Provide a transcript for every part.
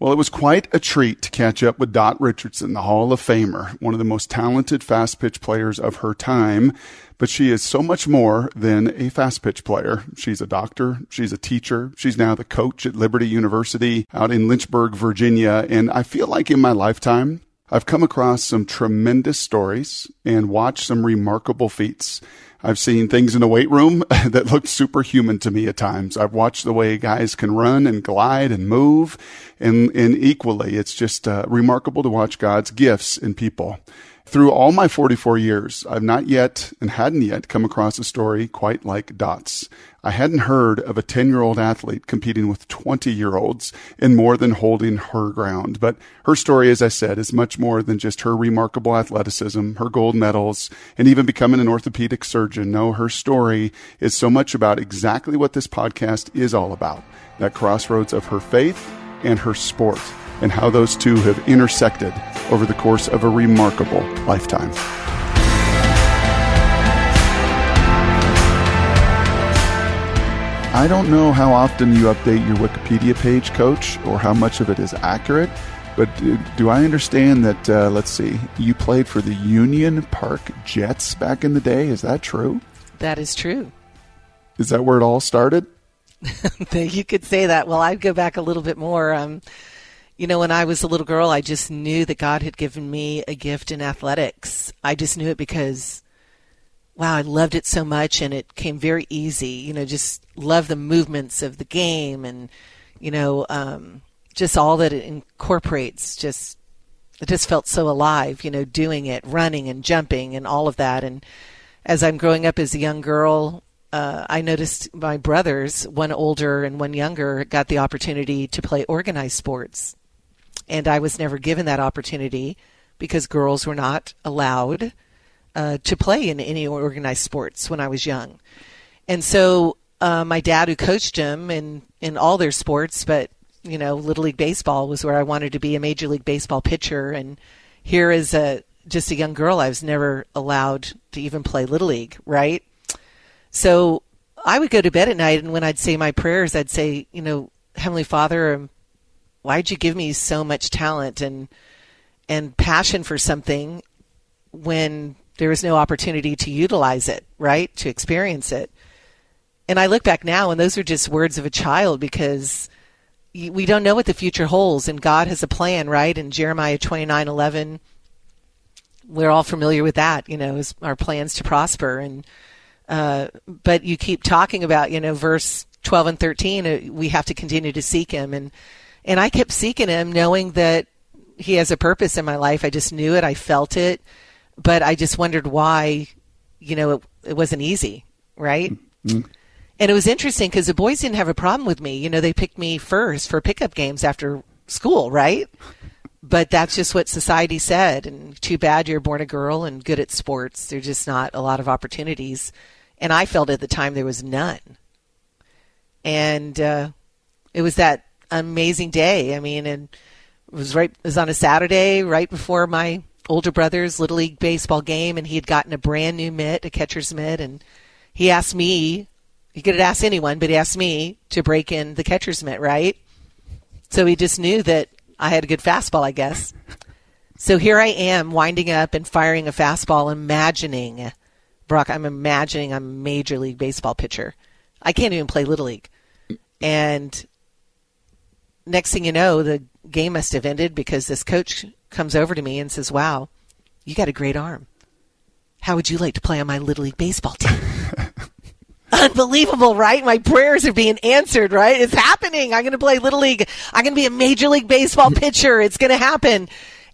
Well, it was quite a treat to catch up with Dot Richardson, the Hall of Famer, one of the most talented fast pitch players of her time. But she is so much more than a fast pitch player. She's a doctor. She's a teacher. She's now the coach at Liberty University out in Lynchburg, Virginia. And I feel like in my lifetime, I've come across some tremendous stories and watched some remarkable feats. I've seen things in the weight room that looked superhuman to me at times. I've watched the way guys can run and glide and move. And, and equally, it's just uh, remarkable to watch God's gifts in people. Through all my 44 years, I've not yet and hadn't yet come across a story quite like Dot's. I hadn't heard of a 10 year old athlete competing with 20 year olds in more than holding her ground. But her story, as I said, is much more than just her remarkable athleticism, her gold medals, and even becoming an orthopedic surgeon. No, her story is so much about exactly what this podcast is all about that crossroads of her faith and her sport and how those two have intersected over the course of a remarkable lifetime. I don't know how often you update your Wikipedia page, Coach, or how much of it is accurate, but do I understand that, uh, let's see, you played for the Union Park Jets back in the day? Is that true? That is true. Is that where it all started? you could say that. Well, I'd go back a little bit more. Um, you know, when I was a little girl, I just knew that God had given me a gift in athletics. I just knew it because, wow, I loved it so much and it came very easy. You know, just love the movements of the game and, you know, um, just all that it incorporates. Just, it just felt so alive, you know, doing it, running and jumping and all of that. And as I'm growing up as a young girl, uh, I noticed my brothers, one older and one younger, got the opportunity to play organized sports and I was never given that opportunity because girls were not allowed uh, to play in any organized sports when I was young. And so uh, my dad, who coached them in, in all their sports, but you know, Little League Baseball was where I wanted to be a Major League Baseball pitcher. And here as a just a young girl, I was never allowed to even play Little League, right? So I would go to bed at night, and when I'd say my prayers, I'd say, you know, Heavenly Father, why'd you give me so much talent and and passion for something when there was no opportunity to utilize it, right? To experience it. And I look back now and those are just words of a child because we don't know what the future holds and God has a plan, right? In Jeremiah 29:11 we're all familiar with that, you know, our plans to prosper and uh, but you keep talking about, you know, verse 12 and 13, uh, we have to continue to seek him and and I kept seeking him, knowing that he has a purpose in my life. I just knew it. I felt it. But I just wondered why, you know, it, it wasn't easy, right? Mm-hmm. And it was interesting because the boys didn't have a problem with me. You know, they picked me first for pickup games after school, right? But that's just what society said. And too bad you're born a girl and good at sports. There's just not a lot of opportunities. And I felt at the time there was none. And uh, it was that amazing day. I mean, and it was right it was on a Saturday, right before my older brother's little league baseball game, and he had gotten a brand new mitt, a catcher's mitt, and he asked me. He could have asked anyone, but he asked me to break in the catcher's mitt, right? So he just knew that I had a good fastball, I guess. So here I am winding up and firing a fastball, imagining, Brock, I'm imagining I'm a major league baseball pitcher. I can't even play little league. And next thing you know, the game must have ended because this coach comes over to me and says, Wow, you got a great arm. How would you like to play on my Little League baseball team? Unbelievable, right? My prayers are being answered, right? It's happening. I'm going to play Little League. I'm going to be a Major League Baseball pitcher. It's going to happen.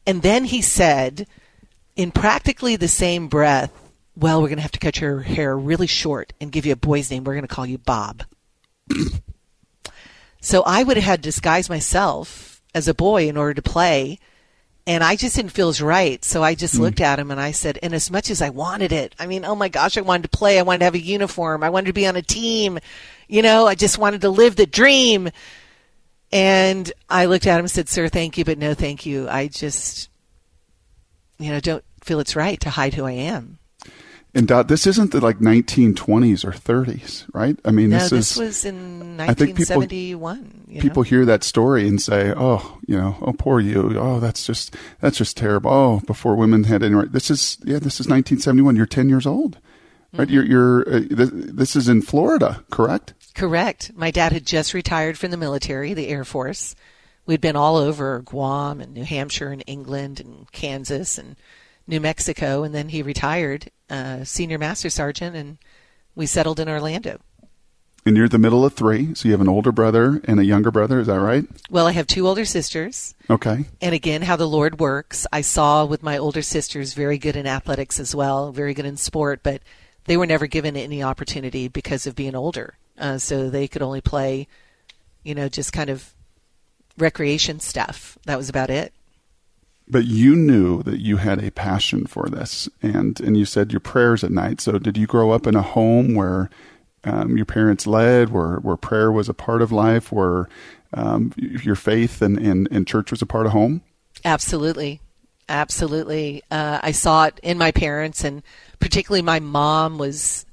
And then he said, in practically the same breath, well, we're going to have to cut your hair really short and give you a boy's name. We're going to call you Bob. So I would have had to disguise myself as a boy in order to play. And I just didn't feel as right. So I just mm. looked at him and I said, and as much as I wanted it, I mean, oh my gosh, I wanted to play. I wanted to have a uniform. I wanted to be on a team. You know, I just wanted to live the dream. And I looked at him and said, sir, thank you, but no, thank you. I just, you know, don't feel it's right to hide who I am. And Dot, this isn't the like 1920s or 30s, right? I mean, this. No, this, this is. was in I think people- 1971. you know? People hear that story and say, "Oh, you know, oh poor you. Oh, that's just that's just terrible. Oh, before women had any right." This is yeah, this is 1971. You're 10 years old, right? Mm-hmm. You're you're uh, th- this is in Florida, correct? Correct. My dad had just retired from the military, the Air Force. We'd been all over Guam and New Hampshire and England and Kansas and New Mexico, and then he retired, uh, senior master sergeant, and we settled in Orlando. And you're the middle of three, so you have an older brother and a younger brother. Is that right? Well, I have two older sisters, Okay. and again, how the Lord works. I saw with my older sisters very good in athletics as well, very good in sport, but they were never given any opportunity because of being older. Uh, so they could only play, you know, just kind of recreation stuff. That was about it. But you knew that you had a passion for this, and and you said your prayers at night. So did you grow up in a home where um, your parents led, where where prayer was a part of life, where um, your faith and, and and church was a part of home? Absolutely. Absolutely. Uh, I saw it in my parents, and particularly my mom was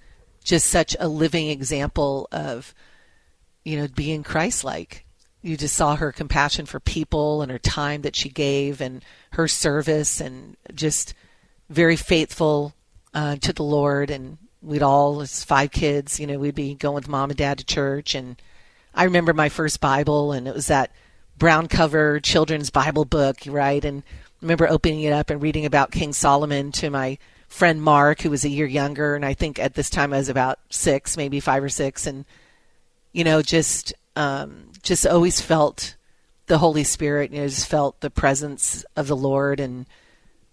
just such a living example of, you know, being Christ like. You just saw her compassion for people and her time that she gave and her service and just very faithful uh, to the Lord. And we'd all, as five kids, you know, we'd be going with mom and dad to church. And I remember my first Bible, and it was that brown cover children's Bible book, right? And I remember opening it up and reading about King Solomon to my friend Mark, who was a year younger, and I think at this time I was about six, maybe five or six, and you know, just um, just always felt the Holy Spirit, you know, just felt the presence of the Lord and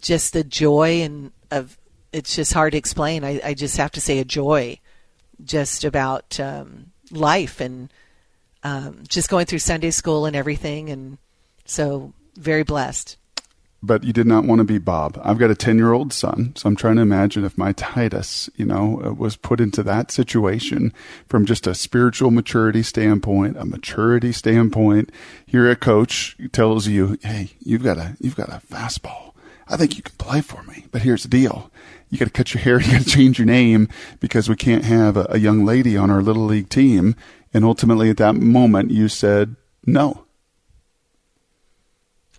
just the joy and of it's just hard to explain. I, I just have to say a joy just about um, life and um, just going through Sunday school and everything. And so very blessed. But you did not want to be Bob. I've got a ten-year-old son, so I'm trying to imagine if my Titus, you know, uh, was put into that situation from just a spiritual maturity standpoint, a maturity standpoint. Here, a coach tells you, "Hey, you've got a you've got a fastball. I think you can play for me, but here's the deal." You got to cut your hair. You got to change your name because we can't have a, a young lady on our little league team. And ultimately, at that moment, you said no.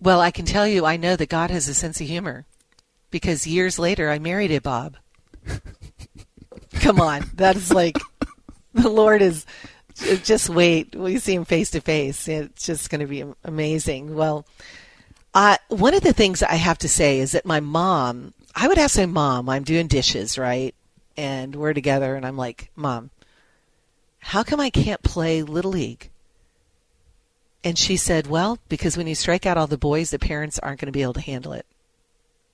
Well, I can tell you, I know that God has a sense of humor because years later I married a Bob. Come on. That is like, the Lord is, just wait. We see him face to face. It's just going to be amazing. Well, uh, one of the things I have to say is that my mom, I would ask my mom, I'm doing dishes, right? And we're together, and I'm like, Mom, how come I can't play Little League? And she said, Well, because when you strike out all the boys, the parents aren't going to be able to handle it.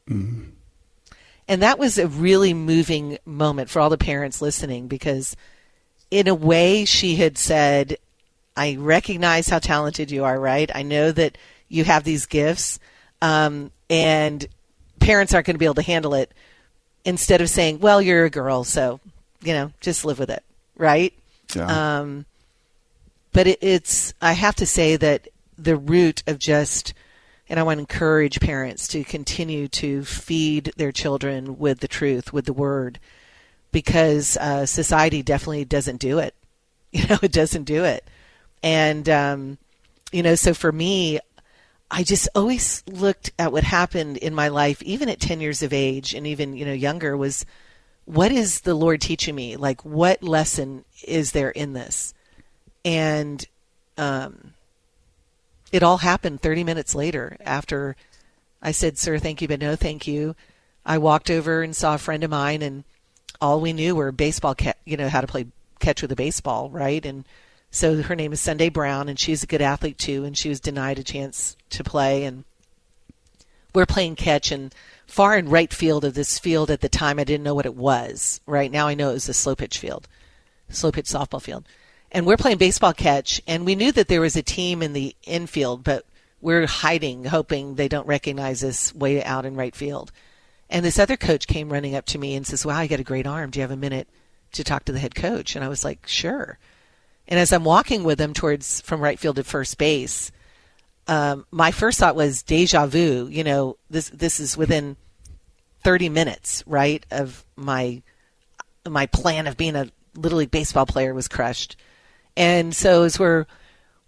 Mm-hmm. And that was a really moving moment for all the parents listening because, in a way, she had said, I recognize how talented you are, right? I know that you have these gifts, um, and parents aren't going to be able to handle it. Instead of saying, Well, you're a girl, so, you know, just live with it, right? Yeah. Um, but it, it's I have to say that the root of just and I want to encourage parents to continue to feed their children with the truth, with the word, because uh, society definitely doesn't do it. You know, it doesn't do it, and um, you know, so for me, I just always looked at what happened in my life, even at ten years of age, and even you know younger, was what is the Lord teaching me? Like, what lesson is there in this? And um, it all happened 30 minutes later after I said, Sir, thank you, but no thank you. I walked over and saw a friend of mine, and all we knew were baseball, ca- you know, how to play catch with a baseball, right? And so her name is Sunday Brown, and she's a good athlete too, and she was denied a chance to play. And we're playing catch, and far in right field of this field at the time, I didn't know what it was. Right now, I know it was a slow pitch field, slow pitch softball field and we're playing baseball catch and we knew that there was a team in the infield but we're hiding hoping they don't recognize us way out in right field. And this other coach came running up to me and says wow you got a great arm. Do you have a minute to talk to the head coach? And i was like sure. And as i'm walking with him towards from right field to first base um, my first thought was deja vu. You know this this is within 30 minutes right of my my plan of being a little league baseball player was crushed. And so as we're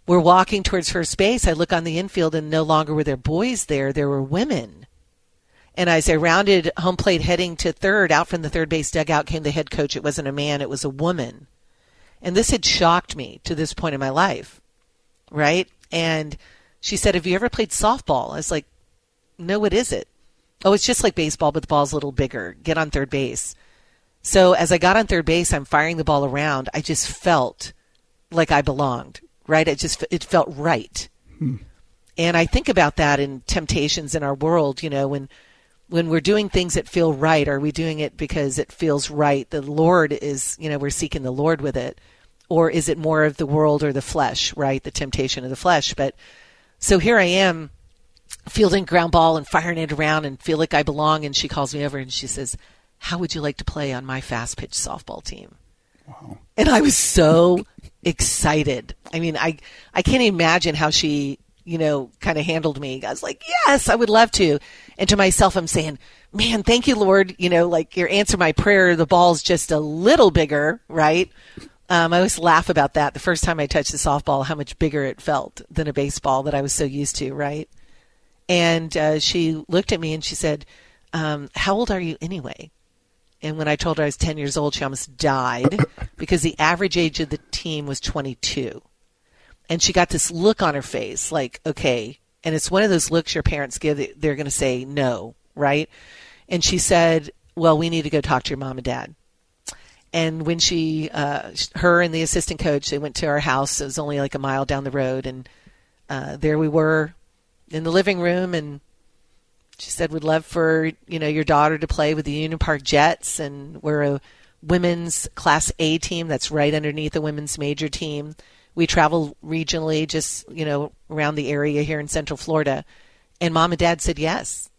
we're walking towards first base, I look on the infield and no longer were there boys there, there were women. And as I rounded home plate heading to third, out from the third base dugout came the head coach. It wasn't a man, it was a woman. And this had shocked me to this point in my life. Right? And she said, Have you ever played softball? I was like, No, what is it? Oh, it's just like baseball, but the ball's a little bigger. Get on third base. So as I got on third base, I'm firing the ball around. I just felt like I belonged, right? It just it felt right. Hmm. And I think about that in temptations in our world, you know, when when we're doing things that feel right, are we doing it because it feels right? The Lord is, you know, we're seeking the Lord with it. Or is it more of the world or the flesh, right? The temptation of the flesh. But so here I am fielding ground ball and firing it around and feel like I belong. And she calls me over and she says, How would you like to play on my fast pitch softball team? Wow. And I was so excited. I mean, I, I can't imagine how she, you know, kind of handled me. I was like, Yes, I would love to. And to myself, I'm saying, Man, thank you, Lord. You know, like your answer my prayer, the ball's just a little bigger, right? Um, I always laugh about that. The first time I touched the softball, how much bigger it felt than a baseball that I was so used to, right? And uh, she looked at me and she said, um, How old are you anyway? And when I told her I was 10 years old, she almost died because the average age of the team was 22. And she got this look on her face like, okay. And it's one of those looks your parents give, they're going to say no, right? And she said, Well, we need to go talk to your mom and dad. And when she, uh, her and the assistant coach, they went to our house. It was only like a mile down the road. And uh, there we were in the living room and she said we'd love for you know your daughter to play with the Union Park Jets and we're a women's class A team that's right underneath the women's major team. We travel regionally just, you know, around the area here in Central Florida. And mom and dad said yes.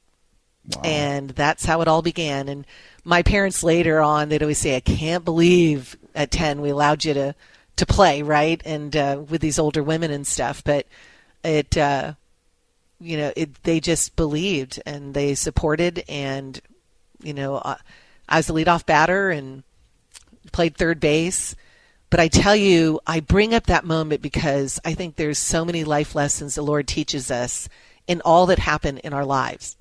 Wow. And that's how it all began. And my parents later on, they'd always say, I can't believe at 10 we allowed you to, to play, right? And uh, with these older women and stuff. But it, uh, you know, it, they just believed and they supported. And, you know, uh, I was the leadoff batter and played third base. But I tell you, I bring up that moment because I think there's so many life lessons the Lord teaches us in all that happened in our lives.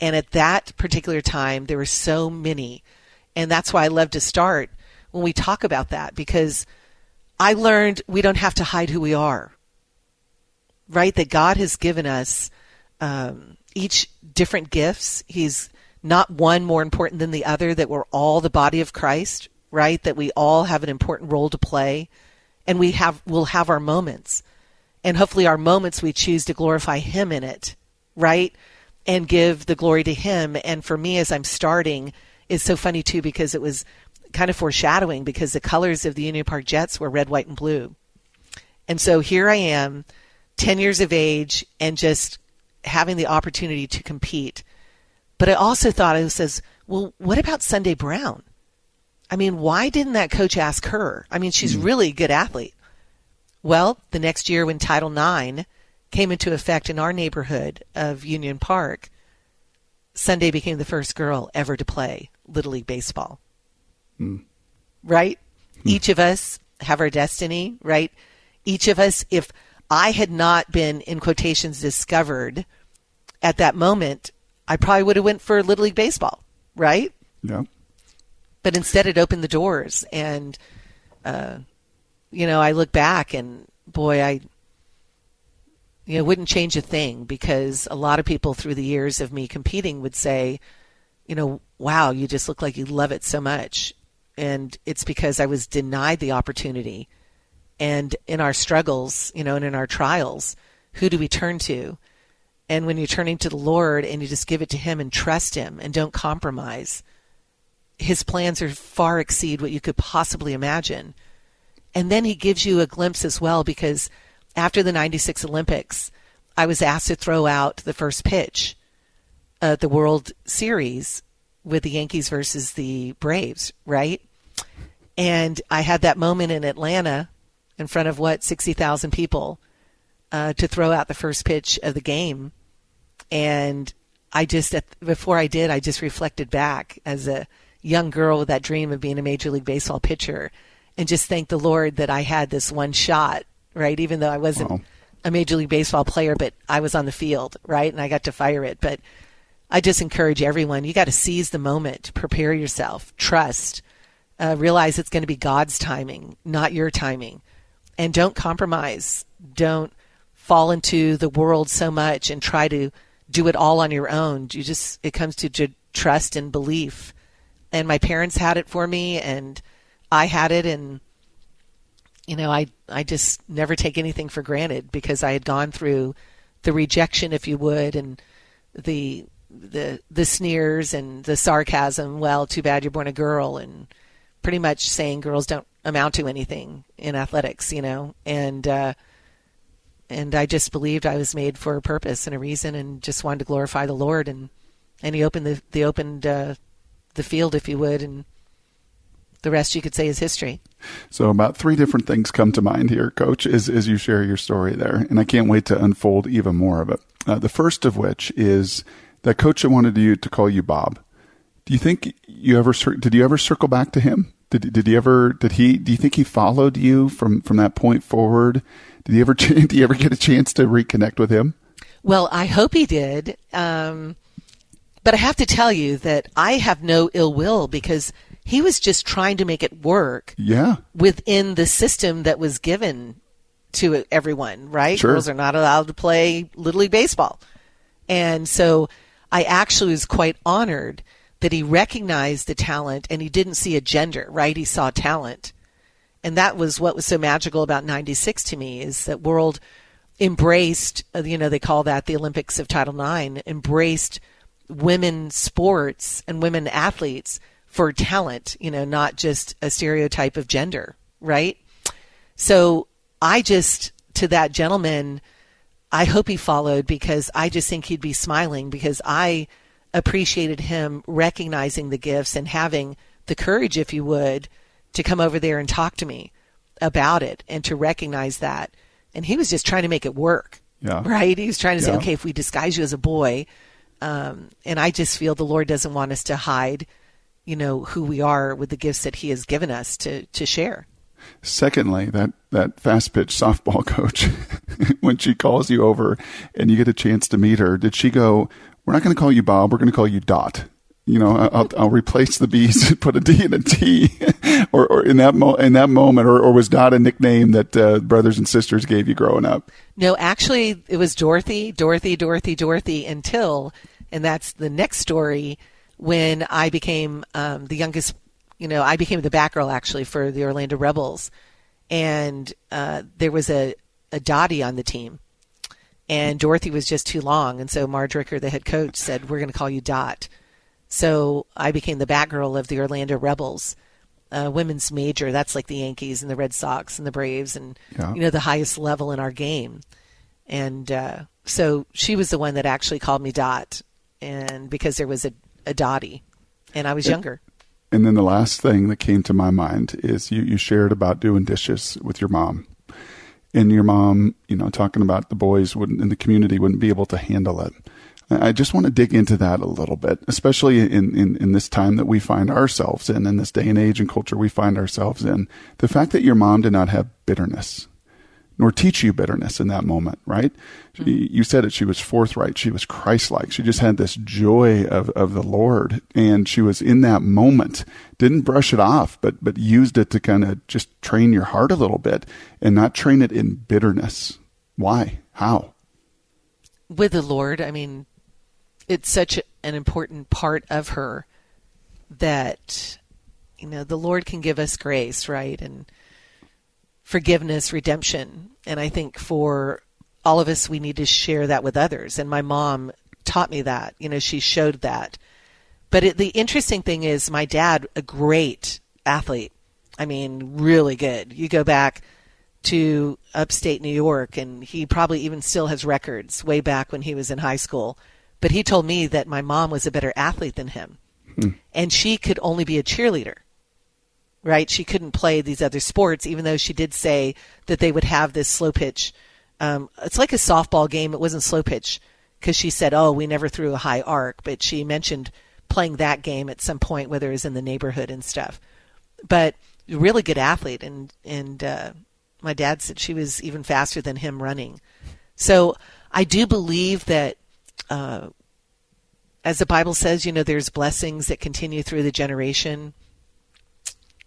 And at that particular time, there were so many. And that's why I love to start when we talk about that because I learned we don't have to hide who we are, right? That God has given us um, each different gifts. He's not one more important than the other, that we're all the body of Christ, right? That we all have an important role to play. And we have, we'll have our moments. And hopefully our moments we choose to glorify Him in it, right? And give the glory to Him. And for me, as I'm starting, is so funny too because it was kind of foreshadowing because the colors of the Union Park Jets were red, white, and blue. And so here I am, 10 years of age, and just having the opportunity to compete. But I also thought, I says, well, what about Sunday Brown? I mean, why didn't that coach ask her? I mean, she's mm really a good athlete. Well, the next year when Title IX came into effect in our neighborhood of Union Park, Sunday became the first girl ever to play Little League Baseball. Mm. Right? Mm. Each of us have our destiny, right? Each of us, if I had not been, in quotations, discovered at that moment, I probably would have went for Little League Baseball, right? Yeah. But instead, it opened the doors, and uh, you know, I look back and boy, I you know wouldn't change a thing because a lot of people through the years of me competing would say, you know, wow, you just look like you love it so much, and it's because I was denied the opportunity and in our struggles, you know, and in our trials, who do we turn to? And when you're turning to the Lord and you just give it to Him and trust Him and don't compromise, His plans are far exceed what you could possibly imagine. And then He gives you a glimpse as well because after the 96 Olympics, I was asked to throw out the first pitch at the World Series with the Yankees versus the Braves, right? And I had that moment in Atlanta in front of what 60,000 people uh, to throw out the first pitch of the game, and I just before I did, I just reflected back as a young girl with that dream of being a Major League Baseball pitcher and just thank the Lord that I had this one shot, right? Even though I wasn't wow. a Major League Baseball player, but I was on the field, right? And I got to fire it. But I just encourage everyone you got to seize the moment, prepare yourself, trust, uh, realize it's going to be God's timing, not your timing. And don't compromise. Don't fall into the world so much and try to do it all on your own. You just, it comes to trust and belief. And my parents had it for me, and I had it, and you know, I I just never take anything for granted because I had gone through the rejection, if you would, and the the the sneers and the sarcasm. Well, too bad you're born a girl, and pretty much saying girls don't amount to anything in athletics, you know, and uh, and I just believed I was made for a purpose and a reason, and just wanted to glorify the Lord, and and He opened the the opened uh, the field, if you would, and the rest you could say is history. So about three different things come to mind here, Coach, as, as you share your story there. And I can't wait to unfold even more of it. Uh, the first of which is that coach wanted you to call you Bob. Do you think you ever, did you ever circle back to him? Did, did he ever, did he, do you think he followed you from, from that point forward? Did he ever, did you ever get a chance to reconnect with him? Well, I hope he did. Um, but I have to tell you that I have no ill will because he was just trying to make it work. Yeah. Within the system that was given to everyone, right? Sure. Girls are not allowed to play Little League Baseball. And so I actually was quite honored that he recognized the talent and he didn't see a gender, right? He saw talent. And that was what was so magical about 96 to me is that world embraced, uh, you know, they call that the Olympics of Title IX, embraced women sports and women athletes for talent, you know, not just a stereotype of gender, right? So I just, to that gentleman, I hope he followed because I just think he'd be smiling because I appreciated him recognizing the gifts and having the courage, if you would, to come over there and talk to me about it and to recognize that. And he was just trying to make it work. Yeah. Right? He was trying to yeah. say, okay, if we disguise you as a boy, um, and I just feel the Lord doesn't want us to hide, you know, who we are with the gifts that He has given us to to share. Secondly, that that fast pitch softball coach, when she calls you over and you get a chance to meet her, did she go? We're not going to call you Bob. We're going to call you Dot. You know, I'll, I'll replace the B's and put a D and a T, or, or in that mo- in that moment, or, or was Dot a nickname that uh, brothers and sisters gave you growing up? No, actually, it was Dorothy, Dorothy, Dorothy, Dorothy until, and that's the next story when I became um, the youngest. You know, I became the back girl actually for the Orlando Rebels, and uh, there was a a Dottie on the team, and Dorothy was just too long, and so Marge Ricker, the head coach, said, "We're going to call you Dot." So I became the back girl of the Orlando Rebels. Uh, women's major. That's like the Yankees and the Red Sox and the Braves, and yeah. you know the highest level in our game. And uh, so she was the one that actually called me Dot, and because there was a, a Dottie, and I was and, younger. And then the last thing that came to my mind is you, you shared about doing dishes with your mom. And your mom, you know, talking about the boys wouldn't in the community wouldn't be able to handle it. I just want to dig into that a little bit, especially in, in, in this time that we find ourselves in, in this day and age and culture we find ourselves in. The fact that your mom did not have bitterness, nor teach you bitterness in that moment, right? Mm-hmm. You said it. She was forthright. She was Christ-like. She just had this joy of, of the Lord, and she was in that moment. Didn't brush it off, but but used it to kind of just train your heart a little bit, and not train it in bitterness. Why? How? With the Lord, I mean, it's such an important part of her that you know the Lord can give us grace, right, and forgiveness, redemption, and I think for all of us, we need to share that with others. And my mom taught me that. You know, she showed that. But it, the interesting thing is, my dad, a great athlete. I mean, really good. You go back to upstate New York, and he probably even still has records way back when he was in high school but he told me that my mom was a better athlete than him. Hmm. And she could only be a cheerleader. Right? She couldn't play these other sports, even though she did say that they would have this slow pitch. Um, it's like a softball game. It wasn't slow pitch because she said, "Oh, we never threw a high arc," but she mentioned playing that game at some point, whether it was in the neighborhood and stuff. But really good athlete, and and uh, my dad said she was even faster than him running. So I do believe that, uh, as the Bible says, you know, there's blessings that continue through the generation,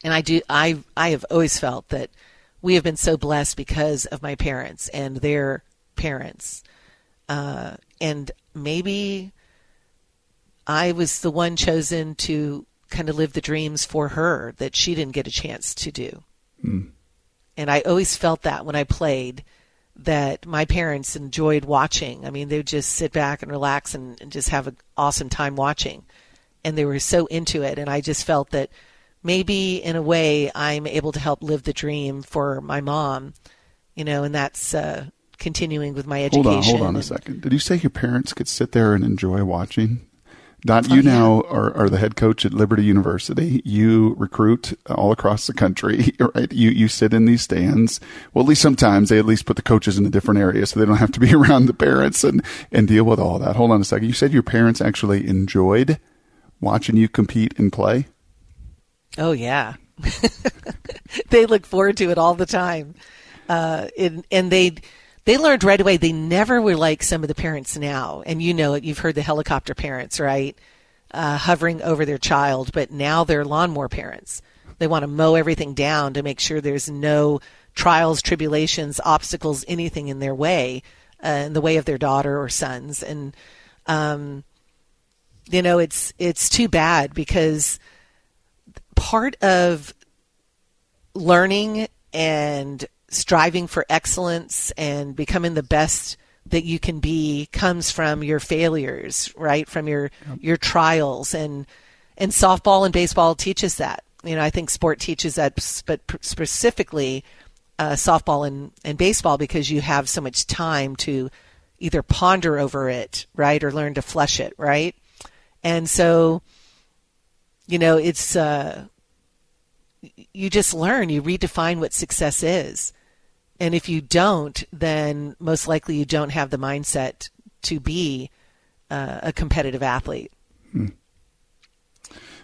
and I do. I I have always felt that we have been so blessed because of my parents and their parents, uh, and maybe I was the one chosen to kind of live the dreams for her that she didn't get a chance to do. Mm. And I always felt that when I played that my parents enjoyed watching. I mean, they would just sit back and relax and, and just have an awesome time watching. And they were so into it. And I just felt that maybe in a way I'm able to help live the dream for my mom, you know, and that's uh, continuing with my education. Hold on, hold on a second. Did you say your parents could sit there and enjoy watching? Dot, you oh, yeah. now are, are the head coach at Liberty University. You recruit all across the country, right? You you sit in these stands. Well, at least sometimes they at least put the coaches in a different area so they don't have to be around the parents and, and deal with all that. Hold on a second. You said your parents actually enjoyed watching you compete and play? Oh, yeah. they look forward to it all the time. Uh, and, and they they learned right away they never were like some of the parents now. And you know it. You've heard the helicopter parents right? Uh, hovering over their child. But now they're lawnmower parents. They want to mow everything down to make sure there's no trials tribulations obstacles anything in their way uh, in the way of their daughter or sons. And um, you know it's it's too bad because part of learning and striving for excellence and becoming the best that you can be comes from your failures, right? From your yep. your trials and and softball and baseball teaches that. You know, I think sport teaches that, but specifically uh, softball and, and baseball because you have so much time to either ponder over it, right, or learn to flesh it, right? And so, you know, it's uh, you just learn, you redefine what success is. And if you don't, then most likely you don't have the mindset to be uh, a competitive athlete. Hmm.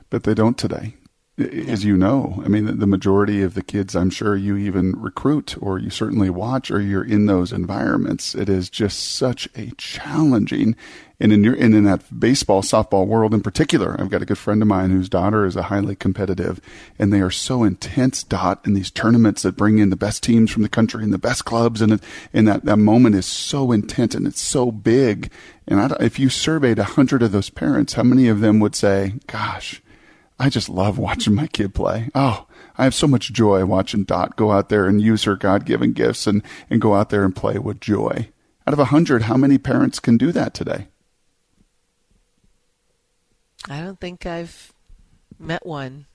But they don't today. As you know, I mean, the majority of the kids I'm sure you even recruit or you certainly watch or you're in those environments. It is just such a challenging and in your and in that baseball softball world in particular i've got a good friend of mine whose daughter is a highly competitive and they are so intense dot in these tournaments that bring in the best teams from the country and the best clubs and it, and that that moment is so intense and it's so big. And I, if you surveyed a hundred of those parents how many of them would say gosh i just love watching my kid play oh I have so much joy watching Dot go out there and use her God given gifts and, and go out there and play with joy. Out of a hundred, how many parents can do that today? I don't think I've met one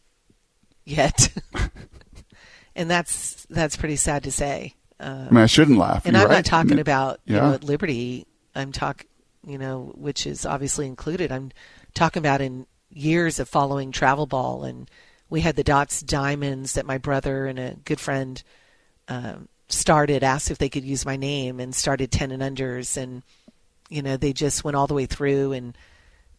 yet, and that's that's pretty sad to say. Uh, I mean, I shouldn't laugh. And You're I'm right. not talking about yeah. you know at Liberty. I'm talking, you know, which is obviously included. I'm talking about in years of following travel ball, and we had the Dots Diamonds that my brother and a good friend um, started. Asked if they could use my name, and started ten and unders, and you know they just went all the way through. And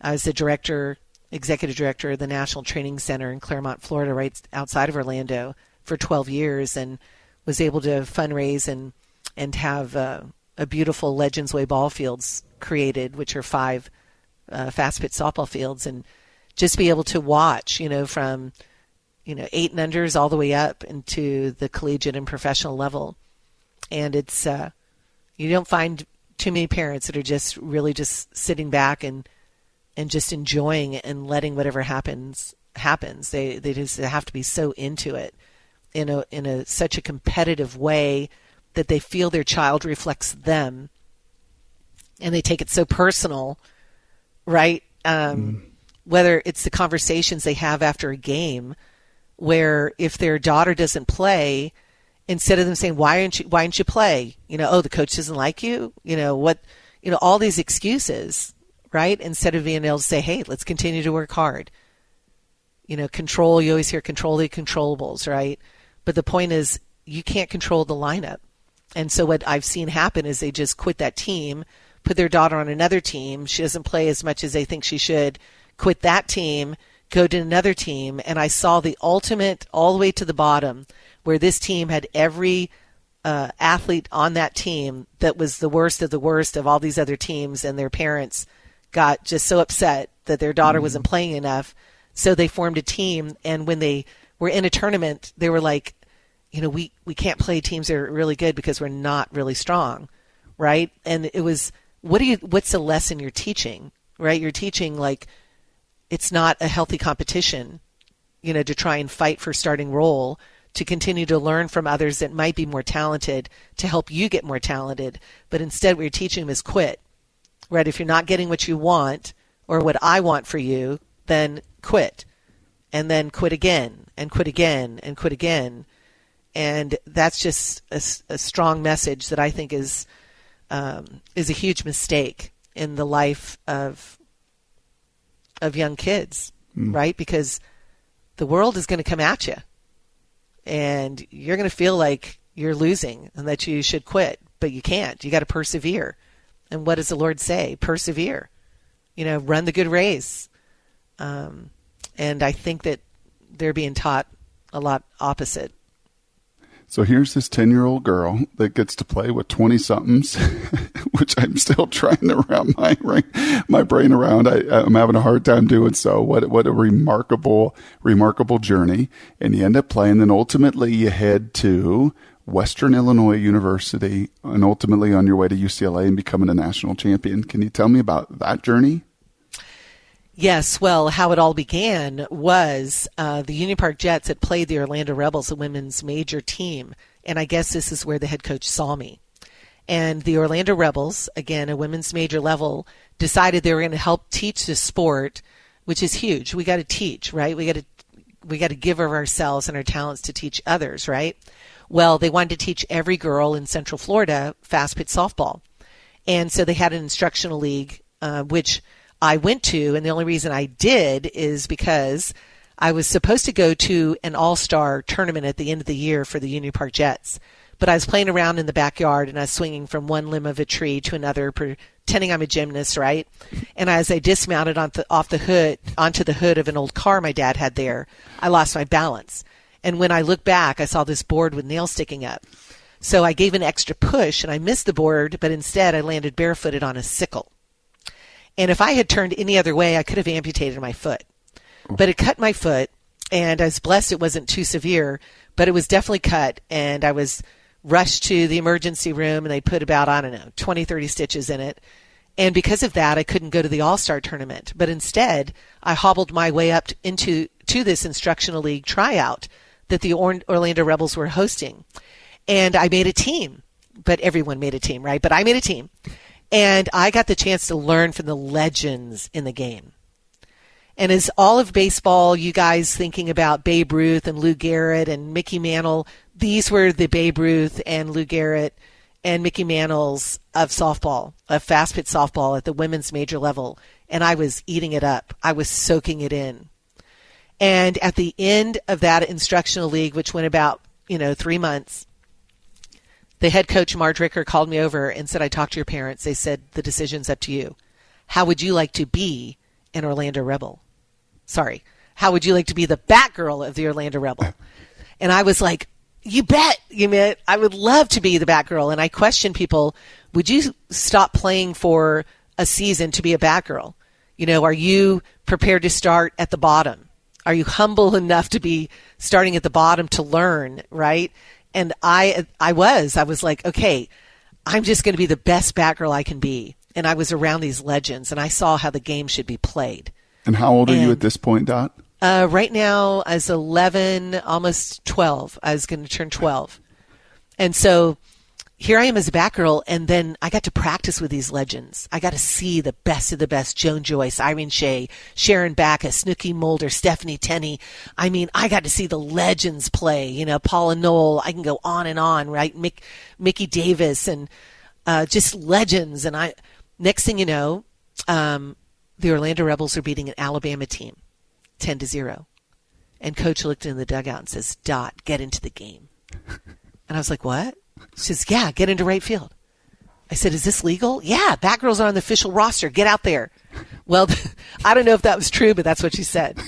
I was the director executive director of the National Training Center in Clermont Florida, right outside of Orlando, for 12 years, and was able to fundraise and and have uh, a beautiful Legends Way ball fields created, which are five uh, fast pitch softball fields, and just be able to watch, you know, from you know eight and unders all the way up into the collegiate and professional level, and it's uh, you don't find too many parents that are just really just sitting back and and just enjoying and letting whatever happens happens. They they just have to be so into it in a in a such a competitive way that they feel their child reflects them, and they take it so personal, right? Um, mm. Whether it's the conversations they have after a game, where if their daughter doesn't play, instead of them saying why aren't you why didn't you play, you know, oh the coach doesn't like you, you know what, you know all these excuses right? Instead of being able to say, hey, let's continue to work hard. You know, control, you always hear control the controllables, right? But the point is, you can't control the lineup. And so what I've seen happen is they just quit that team, put their daughter on another team. She doesn't play as much as they think she should, quit that team, go to another team, and I saw the ultimate all the way to the bottom where this team had every uh, athlete on that team that was the worst of the worst of all these other teams, and their parents got just so upset that their daughter mm-hmm. wasn't playing enough. So they formed a team, and when they were in a tournament, they were like, you know, we, we can't play teams that are really good because we're not really strong, right? And it was, what do you, what's the lesson you're teaching, right? You're teaching like it's not a healthy competition, you know, to try and fight for starting role to continue to learn from others that might be more talented to help you get more talented. But instead, what you're teaching them is quit. Right? If you're not getting what you want or what I want for you, then quit. And then quit again and quit again and quit again. And that's just a, a strong message that I think is um, is a huge mistake in the life of of young kids, mm. right? Because the world is going to come at you and you're going to feel like you're losing and that you should quit, but you can't. You got to persevere. And what does the Lord say? Persevere. You know, run the good race. Um, and I think that they're being taught a lot opposite. So here's this 10 year old girl that gets to play with 20 somethings, which I'm still trying to wrap my, my brain around. I, am having a hard time doing so. What, what a remarkable, remarkable journey. And you end up playing. Then ultimately you head to Western Illinois University and ultimately on your way to UCLA and becoming a national champion. Can you tell me about that journey? Yes, well, how it all began was uh, the Union Park Jets had played the Orlando Rebels, a women's major team, and I guess this is where the head coach saw me. And the Orlando Rebels, again, a women's major level, decided they were going to help teach the sport, which is huge. We got to teach, right? We got to we got to give of ourselves and our talents to teach others, right? Well, they wanted to teach every girl in Central Florida fast pitch softball, and so they had an instructional league, uh, which I went to, and the only reason I did is because I was supposed to go to an all star tournament at the end of the year for the Union Park Jets. But I was playing around in the backyard and I was swinging from one limb of a tree to another, pretending I'm a gymnast, right? And as I dismounted on the, off the hood, onto the hood of an old car my dad had there, I lost my balance. And when I looked back, I saw this board with nails sticking up. So I gave an extra push and I missed the board, but instead I landed barefooted on a sickle. And if I had turned any other way, I could have amputated my foot. But it cut my foot, and I was blessed it wasn't too severe, but it was definitely cut, and I was rushed to the emergency room, and they put about, I don't know, 20, 30 stitches in it. And because of that, I couldn't go to the All Star tournament. But instead, I hobbled my way up into to this instructional league tryout that the Orlando Rebels were hosting. And I made a team, but everyone made a team, right? But I made a team. And I got the chance to learn from the legends in the game. And as all of baseball, you guys thinking about Babe Ruth and Lou Gehrig and Mickey Mantle, these were the Babe Ruth and Lou Gehrig and Mickey Mantles of softball, of fast pitch softball at the women's major level. And I was eating it up. I was soaking it in. And at the end of that instructional league, which went about, you know, three months, the head coach, Marge Ricker, called me over and said, I talked to your parents. They said, the decision's up to you. How would you like to be an Orlando Rebel? Sorry. How would you like to be the Batgirl of the Orlando Rebel? And I was like, you bet. You I would love to be the Batgirl. And I questioned people, would you stop playing for a season to be a Batgirl? You know, are you prepared to start at the bottom? Are you humble enough to be starting at the bottom to learn, right? And I I was I was like, okay, I'm just going to be the best Batgirl I can be. And I was around these legends, and I saw how the game should be played. And how old are you at this point, Dot? Uh, right now, I was 11, almost 12. I was going to turn 12. And so here I am as a Batgirl, and then I got to practice with these legends. I got to see the best of the best Joan Joyce, Irene Shea, Sharon Backus, Snooky Mulder, Stephanie Tenney. I mean, I got to see the legends play, you know, Paula Noel. I can go on and on, right? Mick, Mickey Davis and uh, just legends. And I, next thing you know, um, the Orlando Rebels are beating an Alabama team 10 to 0. And coach looked in the dugout and says, Dot, get into the game. And I was like, what? She says, Yeah, get into right field. I said, Is this legal? Yeah, Batgirls on the official roster. Get out there. Well, I don't know if that was true, but that's what she said.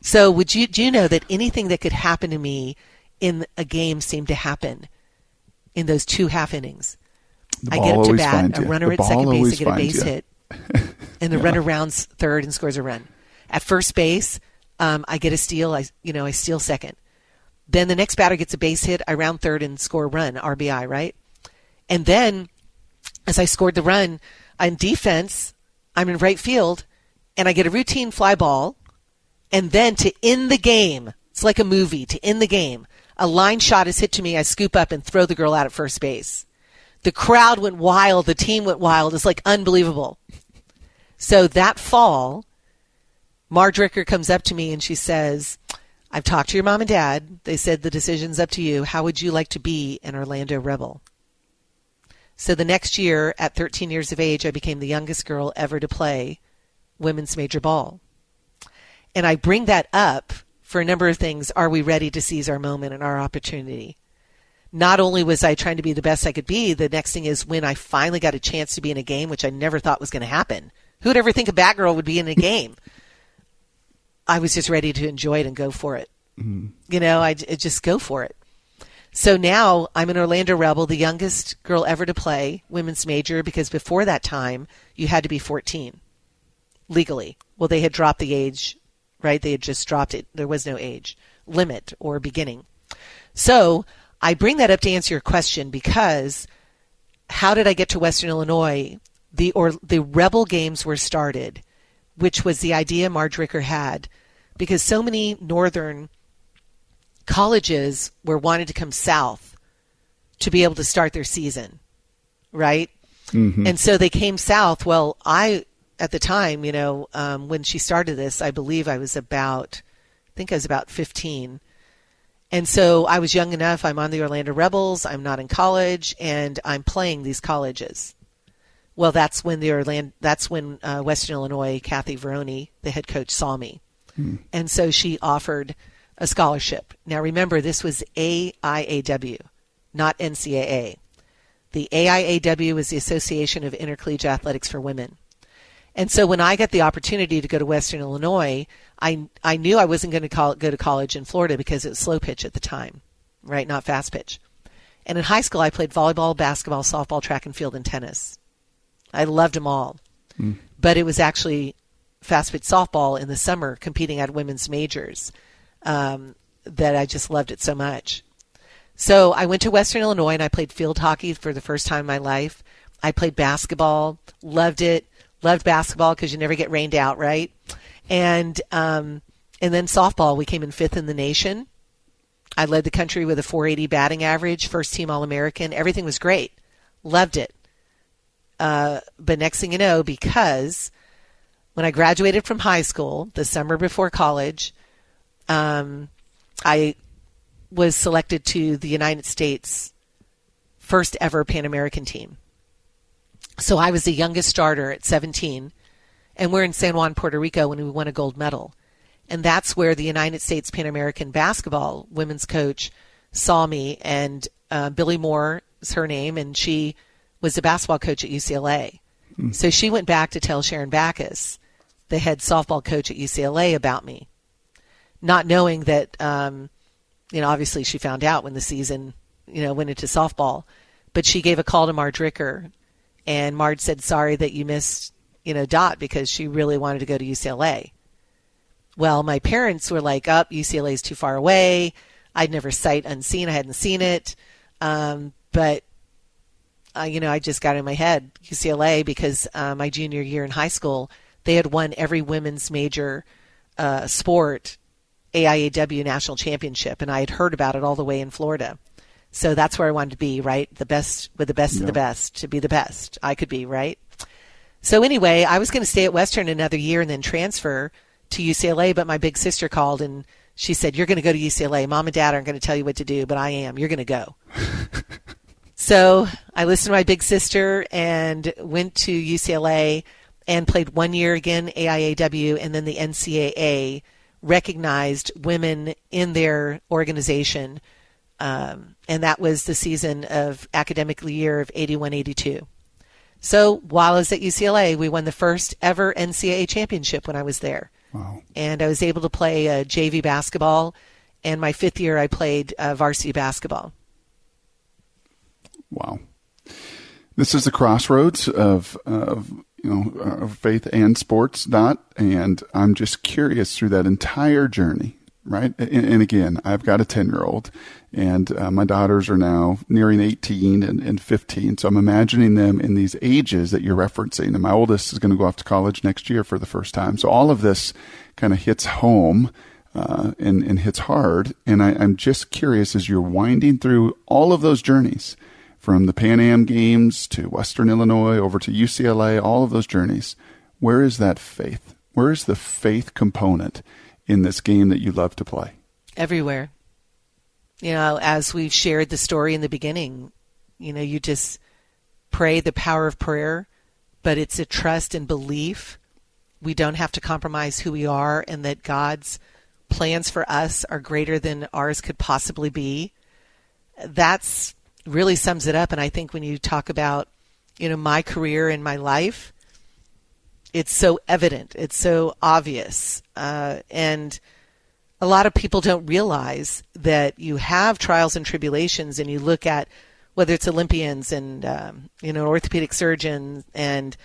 So, would you do you know that anything that could happen to me in a game seemed to happen in those two half innings? I get up to bat, a runner at second base, I get a base you. hit, and the runner rounds third and scores a run. At first base, um, I get a steal. I you know I steal second. Then the next batter gets a base hit. I round third and score a run, RBI, right? And then, as I scored the run, on defense, I'm in right field, and I get a routine fly ball. And then to end the game, it's like a movie, to end the game, a line shot is hit to me. I scoop up and throw the girl out at first base. The crowd went wild. The team went wild. It's like unbelievable. So that fall, Marge Ricker comes up to me and she says, I've talked to your mom and dad. They said the decision's up to you. How would you like to be an Orlando Rebel? So the next year, at 13 years of age, I became the youngest girl ever to play women's major ball. And I bring that up for a number of things. Are we ready to seize our moment and our opportunity? Not only was I trying to be the best I could be, the next thing is when I finally got a chance to be in a game, which I never thought was going to happen. Who'd ever think a Batgirl would be in a game? I was just ready to enjoy it and go for it. Mm-hmm. You know, I, I just go for it. So now I'm an Orlando Rebel, the youngest girl ever to play women's major, because before that time you had to be 14 legally. Well, they had dropped the age, right? They had just dropped it. There was no age limit or beginning. So I bring that up to answer your question because how did I get to Western Illinois? The or the Rebel Games were started, which was the idea Marge Ricker had, because so many northern colleges were wanting to come south to be able to start their season, right? And so they came south. Well, I at the time, you know, um, when she started this, I believe I was about, I think I was about fifteen. And so I was young enough. I'm on the Orlando Rebels. I'm not in college, and I'm playing these colleges. Well, that's when the Orlando. That's when uh, Western Illinois, Kathy Veroni, the head coach, saw me, and so she offered a scholarship. Now, remember, this was AIAW, not NCAA. The AIAW is the Association of Intercollegiate Athletics for Women. And so when I got the opportunity to go to Western Illinois, I I knew I wasn't going to call, go to college in Florida because it was slow pitch at the time, right? Not fast pitch. And in high school, I played volleyball, basketball, softball, track and field, and tennis. I loved them all. But it was actually fast pitch softball in the summer, competing at women's majors, um, that I just loved it so much. So I went to Western Illinois and I played field hockey for the first time in my life. I played basketball, loved it, loved basketball because you never get rained out, right? And um, and then softball, we came in fifth in the nation. I led the country with a 480 batting average, first team All American. Everything was great, loved it. Uh, but next thing you know, because when I graduated from high school, the summer before college, um, I was selected to the United States first ever Pan American team. So I was the youngest starter at 17, and we're in San Juan, Puerto Rico when we won a gold medal. And that's where the United States Pan American basketball women's coach saw me, and uh, Billie Moore is her name, and she was the basketball coach at UCLA. So she went back to tell Sharon Backus, the head softball coach at UCLA, about me, not knowing that, um, you know, obviously she found out when the season, you know, went into softball. But she gave a call to Marge Ricker, and Marge said, "Sorry that you missed, you know, Dot because she really wanted to go to UCLA." Well, my parents were like, "Up, oh, UCLA is too far away." I'd never sight unseen. I hadn't seen it, um, but uh, you know, I just got in my head UCLA because uh, my junior year in high school, they had won every women's major uh, sport AIAW national championship, and I had heard about it all the way in Florida. So that's where I wanted to be, right? The best with the best of the best to be the best I could be, right? So anyway, I was going to stay at Western another year and then transfer to UCLA, but my big sister called and she said, "You're going to go to UCLA. Mom and Dad aren't going to tell you what to do, but I am. You're going to go." so I listened to my big sister and went to UCLA and played one year again AIAW, and then the NCAA recognized women in their organization, um, and that was the season of academic year of 81 82. So while I was at UCLA, we won the first ever NCAA championship when I was there. Wow. And I was able to play uh, JV basketball. And my fifth year, I played uh, varsity basketball. Wow. This is the crossroads of, of you know, of faith and sports, Dot. And I'm just curious through that entire journey, right? And, and again, I've got a 10 year old, and uh, my daughters are now nearing 18 and, and 15. So I'm imagining them in these ages that you're referencing. And my oldest is going to go off to college next year for the first time. So all of this kind of hits home. Uh, and, and hits hard. And I, I'm just curious as you're winding through all of those journeys, from the Pan Am Games to Western Illinois over to UCLA, all of those journeys. Where is that faith? Where is the faith component in this game that you love to play? Everywhere. You know, as we've shared the story in the beginning, you know, you just pray the power of prayer, but it's a trust and belief. We don't have to compromise who we are and that God's plans for us are greater than ours could possibly be. That's really sums it up. And I think when you talk about, you know, my career and my life, it's so evident, it's so obvious, uh, and a lot of people don't realize that you have trials and tribulations, and you look at whether it's Olympians and um, you know orthopedic surgeons and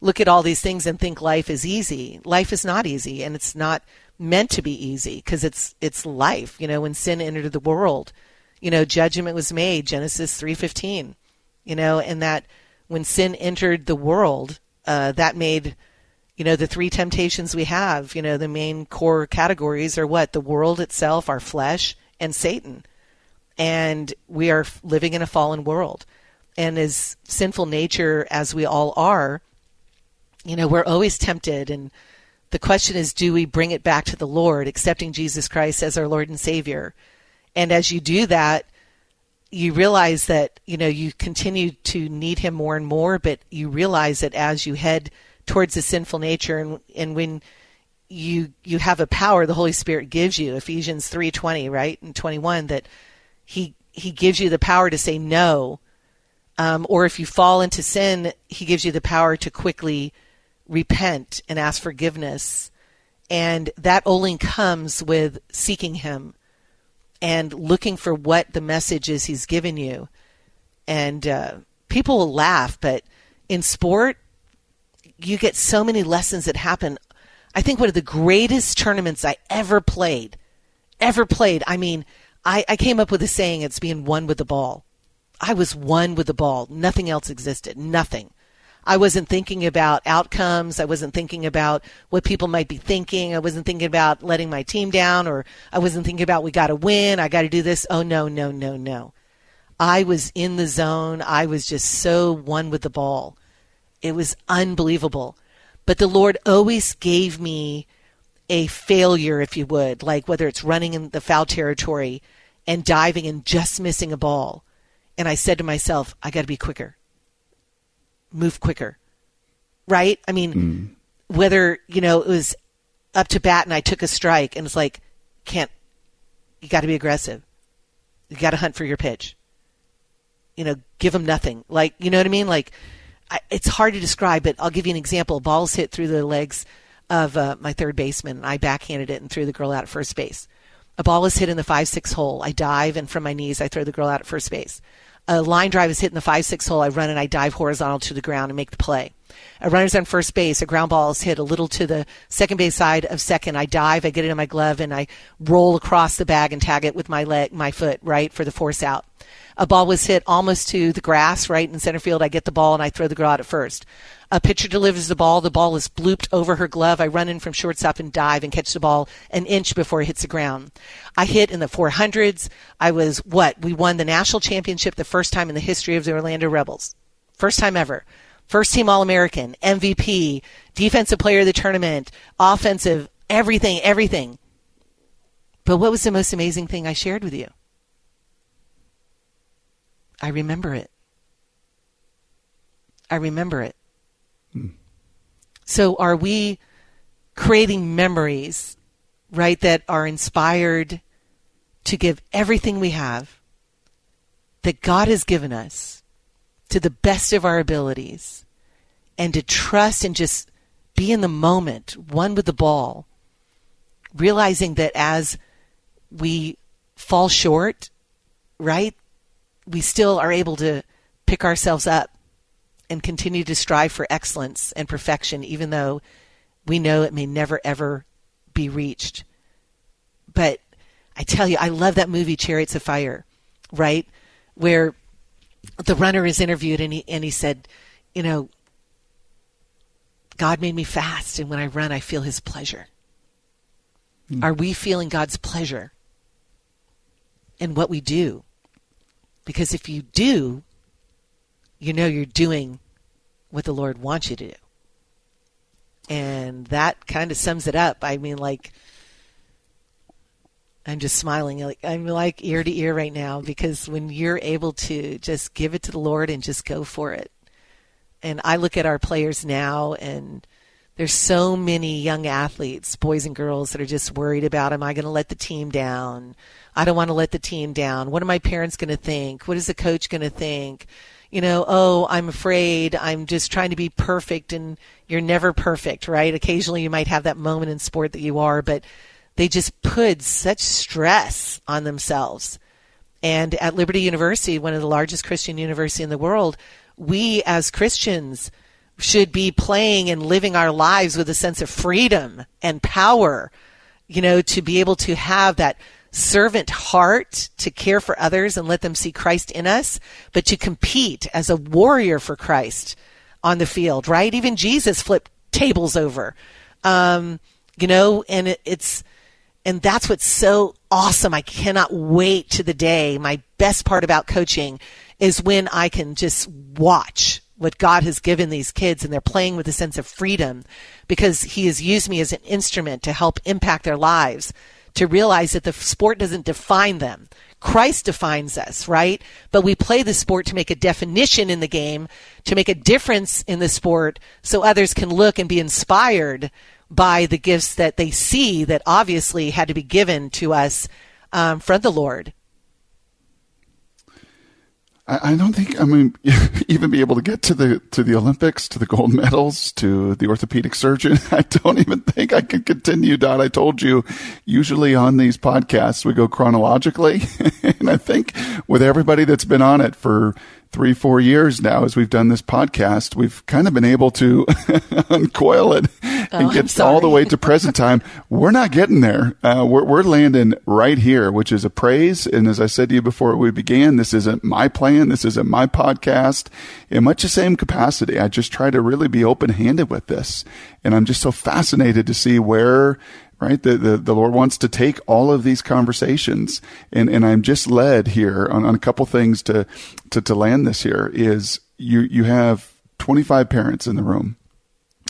look at all these things and think life is easy. Life is not easy, and it's not meant to be easy because it's it's life. You know, when sin entered the world, you know, judgment was made, Genesis 3:15. You know, and that when sin entered the world, uh, that made you know the three temptations we have. You know, the main core categories are what the world itself, our flesh, and Satan. And we are living in a fallen world. And as sinful nature as we all are, you know, we're always tempted and the question is do we bring it back to the Lord, accepting Jesus Christ as our Lord and Savior? And as you do that, you realize that, you know, you continue to need him more and more, but you realize that as you head towards the sinful nature and and when you you have a power the Holy Spirit gives you, Ephesians three twenty, right? And twenty one, that he he gives you the power to say no. Um, or if you fall into sin, he gives you the power to quickly repent and ask forgiveness. And that only comes with seeking him and looking for what the message is he's given you. And uh, people will laugh, but in sport, you get so many lessons that happen. I think one of the greatest tournaments I ever played, ever played. I mean, I, I came up with a saying: "It's being one with the ball." I was one with the ball. Nothing else existed. Nothing. I wasn't thinking about outcomes. I wasn't thinking about what people might be thinking. I wasn't thinking about letting my team down or I wasn't thinking about we got to win. I got to do this. Oh, no, no, no, no. I was in the zone. I was just so one with the ball. It was unbelievable. But the Lord always gave me a failure, if you would, like whether it's running in the foul territory and diving and just missing a ball. And I said to myself, I got to be quicker move quicker. Right? I mean, mm. whether, you know, it was up to bat and I took a strike and it's like, can't, you got to be aggressive. You got to hunt for your pitch. You know, give them nothing. Like, you know what I mean? Like, I, it's hard to describe, but I'll give you an example. Balls hit through the legs of uh, my third baseman. And I backhanded it and threw the girl out at first base. A ball is hit in the 5 6 hole. I dive, and from my knees, I throw the girl out at first base. A line drive is hit in the 5 6 hole. I run and I dive horizontal to the ground and make the play. A runner's on first base. A ground ball is hit a little to the second base side of second. I dive. I get it in my glove and I roll across the bag and tag it with my leg, my foot, right, for the force out. A ball was hit almost to the grass, right in center field. I get the ball and I throw the girl out at first. A pitcher delivers the ball. The ball is blooped over her glove. I run in from shortstop and dive and catch the ball an inch before it hits the ground. I hit in the 400s. I was what? We won the national championship the first time in the history of the Orlando Rebels. First time ever. First team All American, MVP, defensive player of the tournament, offensive, everything, everything. But what was the most amazing thing I shared with you? I remember it. I remember it. Hmm. So are we creating memories, right, that are inspired to give everything we have that God has given us to the best of our abilities and to trust and just be in the moment, one with the ball, realizing that as we fall short, right, we still are able to pick ourselves up and continue to strive for excellence and perfection, even though we know it may never ever be reached. But I tell you, I love that movie Chariots of Fire, right? Where the runner is interviewed and he and he said, you know, God made me fast, and when I run, I feel His pleasure. Mm. Are we feeling God's pleasure in what we do? Because if you do, you know you're doing what the Lord wants you to do. And that kind of sums it up. I mean, like, I'm just smiling. Like I'm like ear to ear right now because when you're able to just give it to the Lord and just go for it. And I look at our players now and there's so many young athletes, boys and girls that are just worried about am I going to let the team down? I don't want to let the team down. What are my parents going to think? What is the coach going to think? You know, oh, I'm afraid. I'm just trying to be perfect and you're never perfect, right? Occasionally you might have that moment in sport that you are, but they just put such stress on themselves. And at Liberty University, one of the largest Christian universities in the world, we as Christians should be playing and living our lives with a sense of freedom and power, you know, to be able to have that servant heart to care for others and let them see Christ in us, but to compete as a warrior for Christ on the field, right? Even Jesus flipped tables over, um, you know, and it, it's, and that's what's so awesome. I cannot wait to the day. My best part about coaching is when I can just watch what God has given these kids and they're playing with a sense of freedom because He has used me as an instrument to help impact their lives, to realize that the sport doesn't define them. Christ defines us, right? But we play the sport to make a definition in the game, to make a difference in the sport so others can look and be inspired by the gifts that they see that obviously had to be given to us um, from the Lord. I, don't think I mean even be able to get to the to the Olympics, to the gold medals, to the orthopedic surgeon. I don't even think I can continue. Dot. I told you, usually on these podcasts we go chronologically, and I think with everybody that's been on it for three, four years now as we've done this podcast, we've kind of been able to uncoil it and oh, get all the way to present time. we're not getting there. Uh, we're, we're landing right here, which is a praise. And as I said to you before we began, this isn't my plan. This isn't my podcast in much the same capacity. I just try to really be open handed with this. And I'm just so fascinated to see where right? The, the, the Lord wants to take all of these conversations and, and I'm just led here on, on a couple things to, to, to land this here is you, you have 25 parents in the room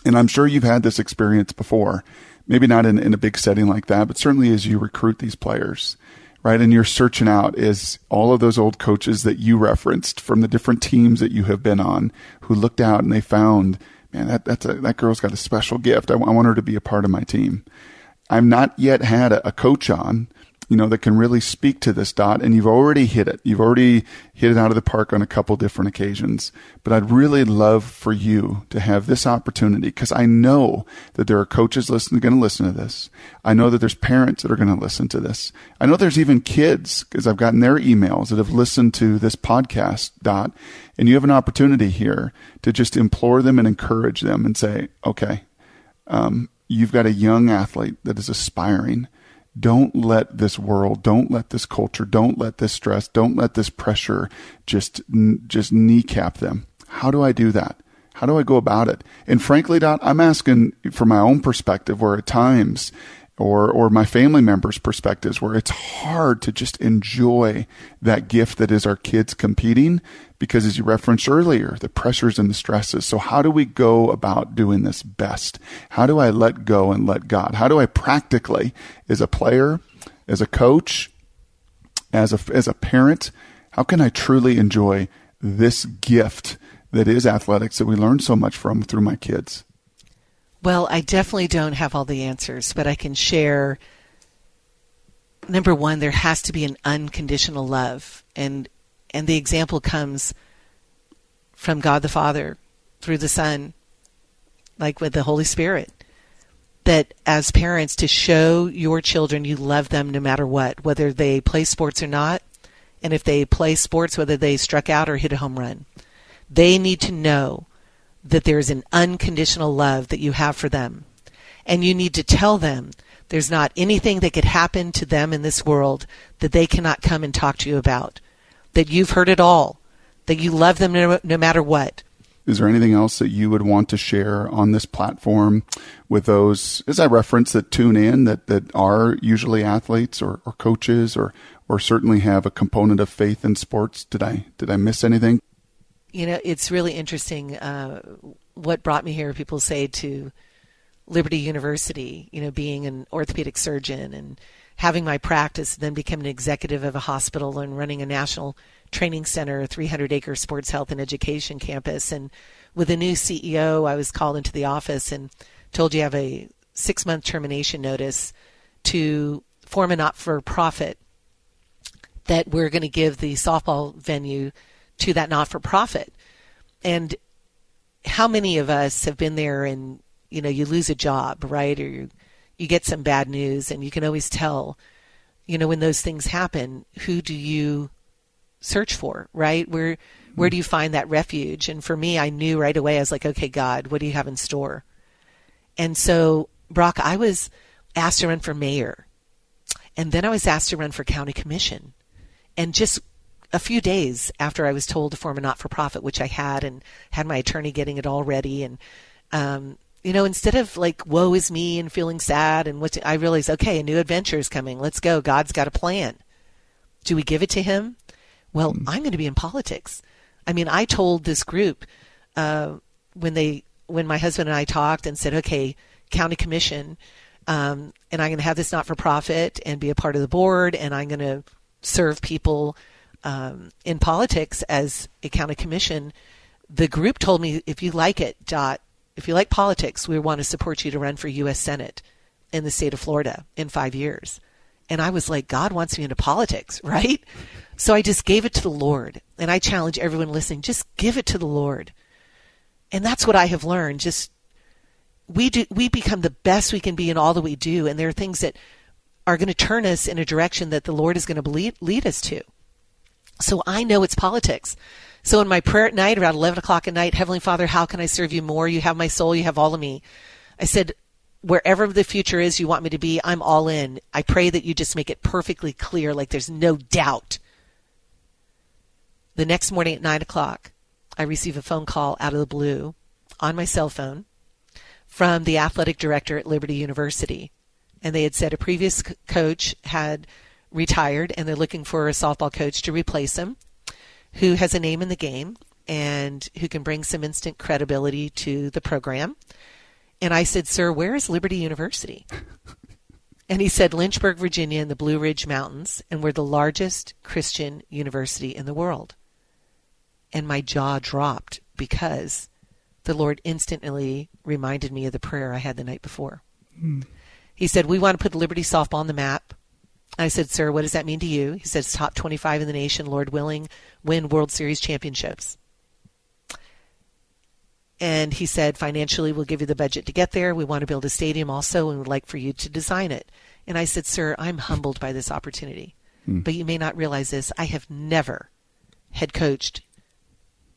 and I'm sure you've had this experience before, maybe not in, in a big setting like that, but certainly as you recruit these players, right? And you're searching out is all of those old coaches that you referenced from the different teams that you have been on who looked out and they found, man, that, that's a, that girl's got a special gift. I, I want her to be a part of my team. I've not yet had a, a coach on you know, that can really speak to this dot. And you've already hit it. You've already hit it out of the park on a couple different occasions. But I'd really love for you to have this opportunity because I know that there are coaches listening, going to listen to this. I know that there's parents that are going to listen to this. I know there's even kids because I've gotten their emails that have listened to this podcast dot. And you have an opportunity here to just implore them and encourage them and say, okay, um, you've got a young athlete that is aspiring. Don't let this world, don't let this culture, don't let this stress, don't let this pressure just just kneecap them. How do I do that? How do I go about it? And frankly, Dot, I'm asking from my own perspective, where at times or or my family members' perspectives where it's hard to just enjoy that gift that is our kids competing because as you referenced earlier, the pressures and the stresses. So how do we go about doing this best? How do I let go and let God? How do I practically as a player, as a coach, as a as a parent, how can I truly enjoy this gift that is athletics that we learn so much from through my kids? Well, I definitely don't have all the answers, but I can share. Number one, there has to be an unconditional love, and and the example comes from God the Father through the Son, like with the Holy Spirit. That as parents, to show your children you love them no matter what, whether they play sports or not, and if they play sports, whether they struck out or hit a home run. They need to know that there's an unconditional love that you have for them. And you need to tell them there's not anything that could happen to them in this world that they cannot come and talk to you about. That you've heard it all. That you love them no, no matter what. Is there anything else that you would want to share on this platform with those, as I referenced, that tune in that, that are usually athletes or, or coaches or, or certainly have a component of faith in sports? Did I did I miss anything? You know, it's really interesting. Uh, what brought me here? People say to Liberty University, you know, being an orthopedic surgeon and having my practice, then becoming an executive of a hospital and running a national training center, a 300 acre sports health and education campus. And with a new CEO, I was called into the office and told you have a six month termination notice to form a not for profit that we're going to give the softball venue to that not for profit. And how many of us have been there and you know you lose a job, right? Or you, you get some bad news and you can always tell you know when those things happen, who do you search for, right? Where where do you find that refuge? And for me, I knew right away I was like, okay, God, what do you have in store? And so, Brock, I was asked to run for mayor. And then I was asked to run for county commission. And just a few days after I was told to form a not for profit, which I had and had my attorney getting it all ready. And, um, you know, instead of like, woe is me and feeling sad and what I realized, okay, a new adventure is coming. Let's go. God's got a plan. Do we give it to him? Well, mm. I'm going to be in politics. I mean, I told this group, uh, when they, when my husband and I talked and said, okay, county commission, um, and I'm going to have this not for profit and be a part of the board and I'm going to serve people um, in politics as a county commission, the group told me if you like it, Dot, if you like politics, we want to support you to run for U.S. Senate in the state of Florida in five years. And I was like, God wants me into politics, right? So I just gave it to the Lord. And I challenge everyone listening, just give it to the Lord. And that's what I have learned. Just we do we become the best we can be in all that we do. And there are things that are going to turn us in a direction that the Lord is going to lead, lead us to. So I know it's politics. So in my prayer at night, around 11 o'clock at night, Heavenly Father, how can I serve you more? You have my soul, you have all of me. I said, wherever the future is you want me to be, I'm all in. I pray that you just make it perfectly clear, like there's no doubt. The next morning at 9 o'clock, I receive a phone call out of the blue on my cell phone from the athletic director at Liberty University and they had said a previous coach had retired and they're looking for a softball coach to replace him who has a name in the game and who can bring some instant credibility to the program. And I said, Sir, where is Liberty University? and he said, Lynchburg, Virginia, in the Blue Ridge Mountains, and we're the largest Christian university in the world. And my jaw dropped because the Lord instantly reminded me of the prayer I had the night before. Mm. He said, We want to put Liberty softball on the map. I said, Sir, what does that mean to you? He says, Top 25 in the nation, Lord willing, win World Series championships. And he said, Financially, we'll give you the budget to get there. We want to build a stadium also, and would like for you to design it. And I said, Sir, I'm humbled by this opportunity. Hmm. But you may not realize this. I have never head coached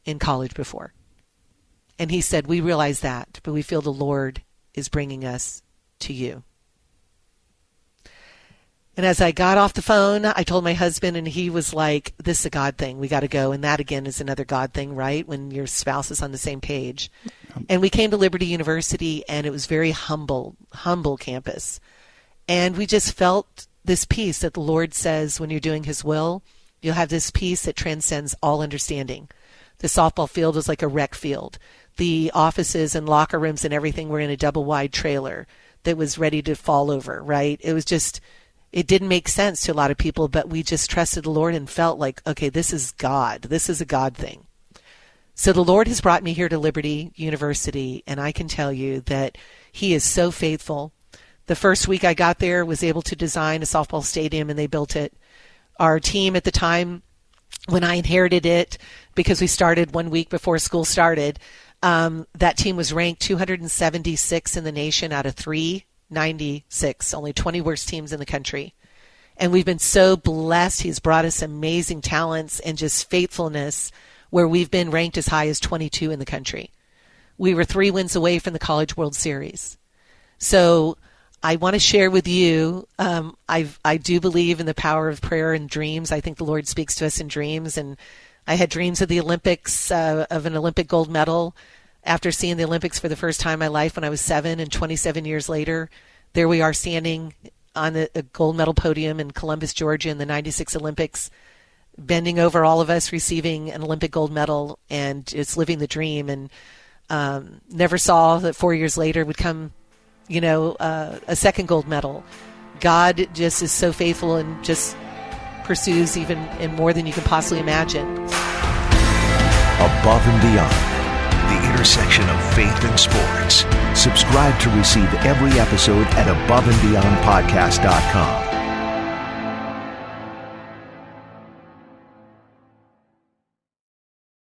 in college before. And he said, We realize that, but we feel the Lord is bringing us to you. And as I got off the phone, I told my husband, and he was like, This is a God thing. We got to go. And that, again, is another God thing, right? When your spouse is on the same page. And we came to Liberty University, and it was very humble, humble campus. And we just felt this peace that the Lord says when you're doing His will, you'll have this peace that transcends all understanding. The softball field was like a rec field. The offices and locker rooms and everything were in a double wide trailer that was ready to fall over, right? It was just it didn't make sense to a lot of people, but we just trusted the Lord and felt like, okay, this is God. This is a God thing. So the Lord has brought me here to Liberty University, and I can tell you that He is so faithful. The first week I got there, was able to design a softball stadium, and they built it. Our team at the time when I inherited it, because we started one week before school started, um, that team was ranked 276 in the nation out of 396, only 20 worst teams in the country. And we've been so blessed. He's brought us amazing talents and just faithfulness where we've been ranked as high as 22 in the country. We were three wins away from the College World Series. So I want to share with you. Um, I I do believe in the power of prayer and dreams. I think the Lord speaks to us in dreams, and I had dreams of the Olympics, uh, of an Olympic gold medal. After seeing the Olympics for the first time in my life when I was seven, and 27 years later, there we are standing on the gold medal podium in Columbus, Georgia, in the '96 Olympics, bending over all of us, receiving an Olympic gold medal, and it's living the dream. And um, never saw that four years later would come you know, uh, a second gold medal. God just is so faithful and just pursues even in more than you can possibly imagine. Above and beyond, the intersection of faith and sports. Subscribe to receive every episode at aboveandbeyondpodcast.com.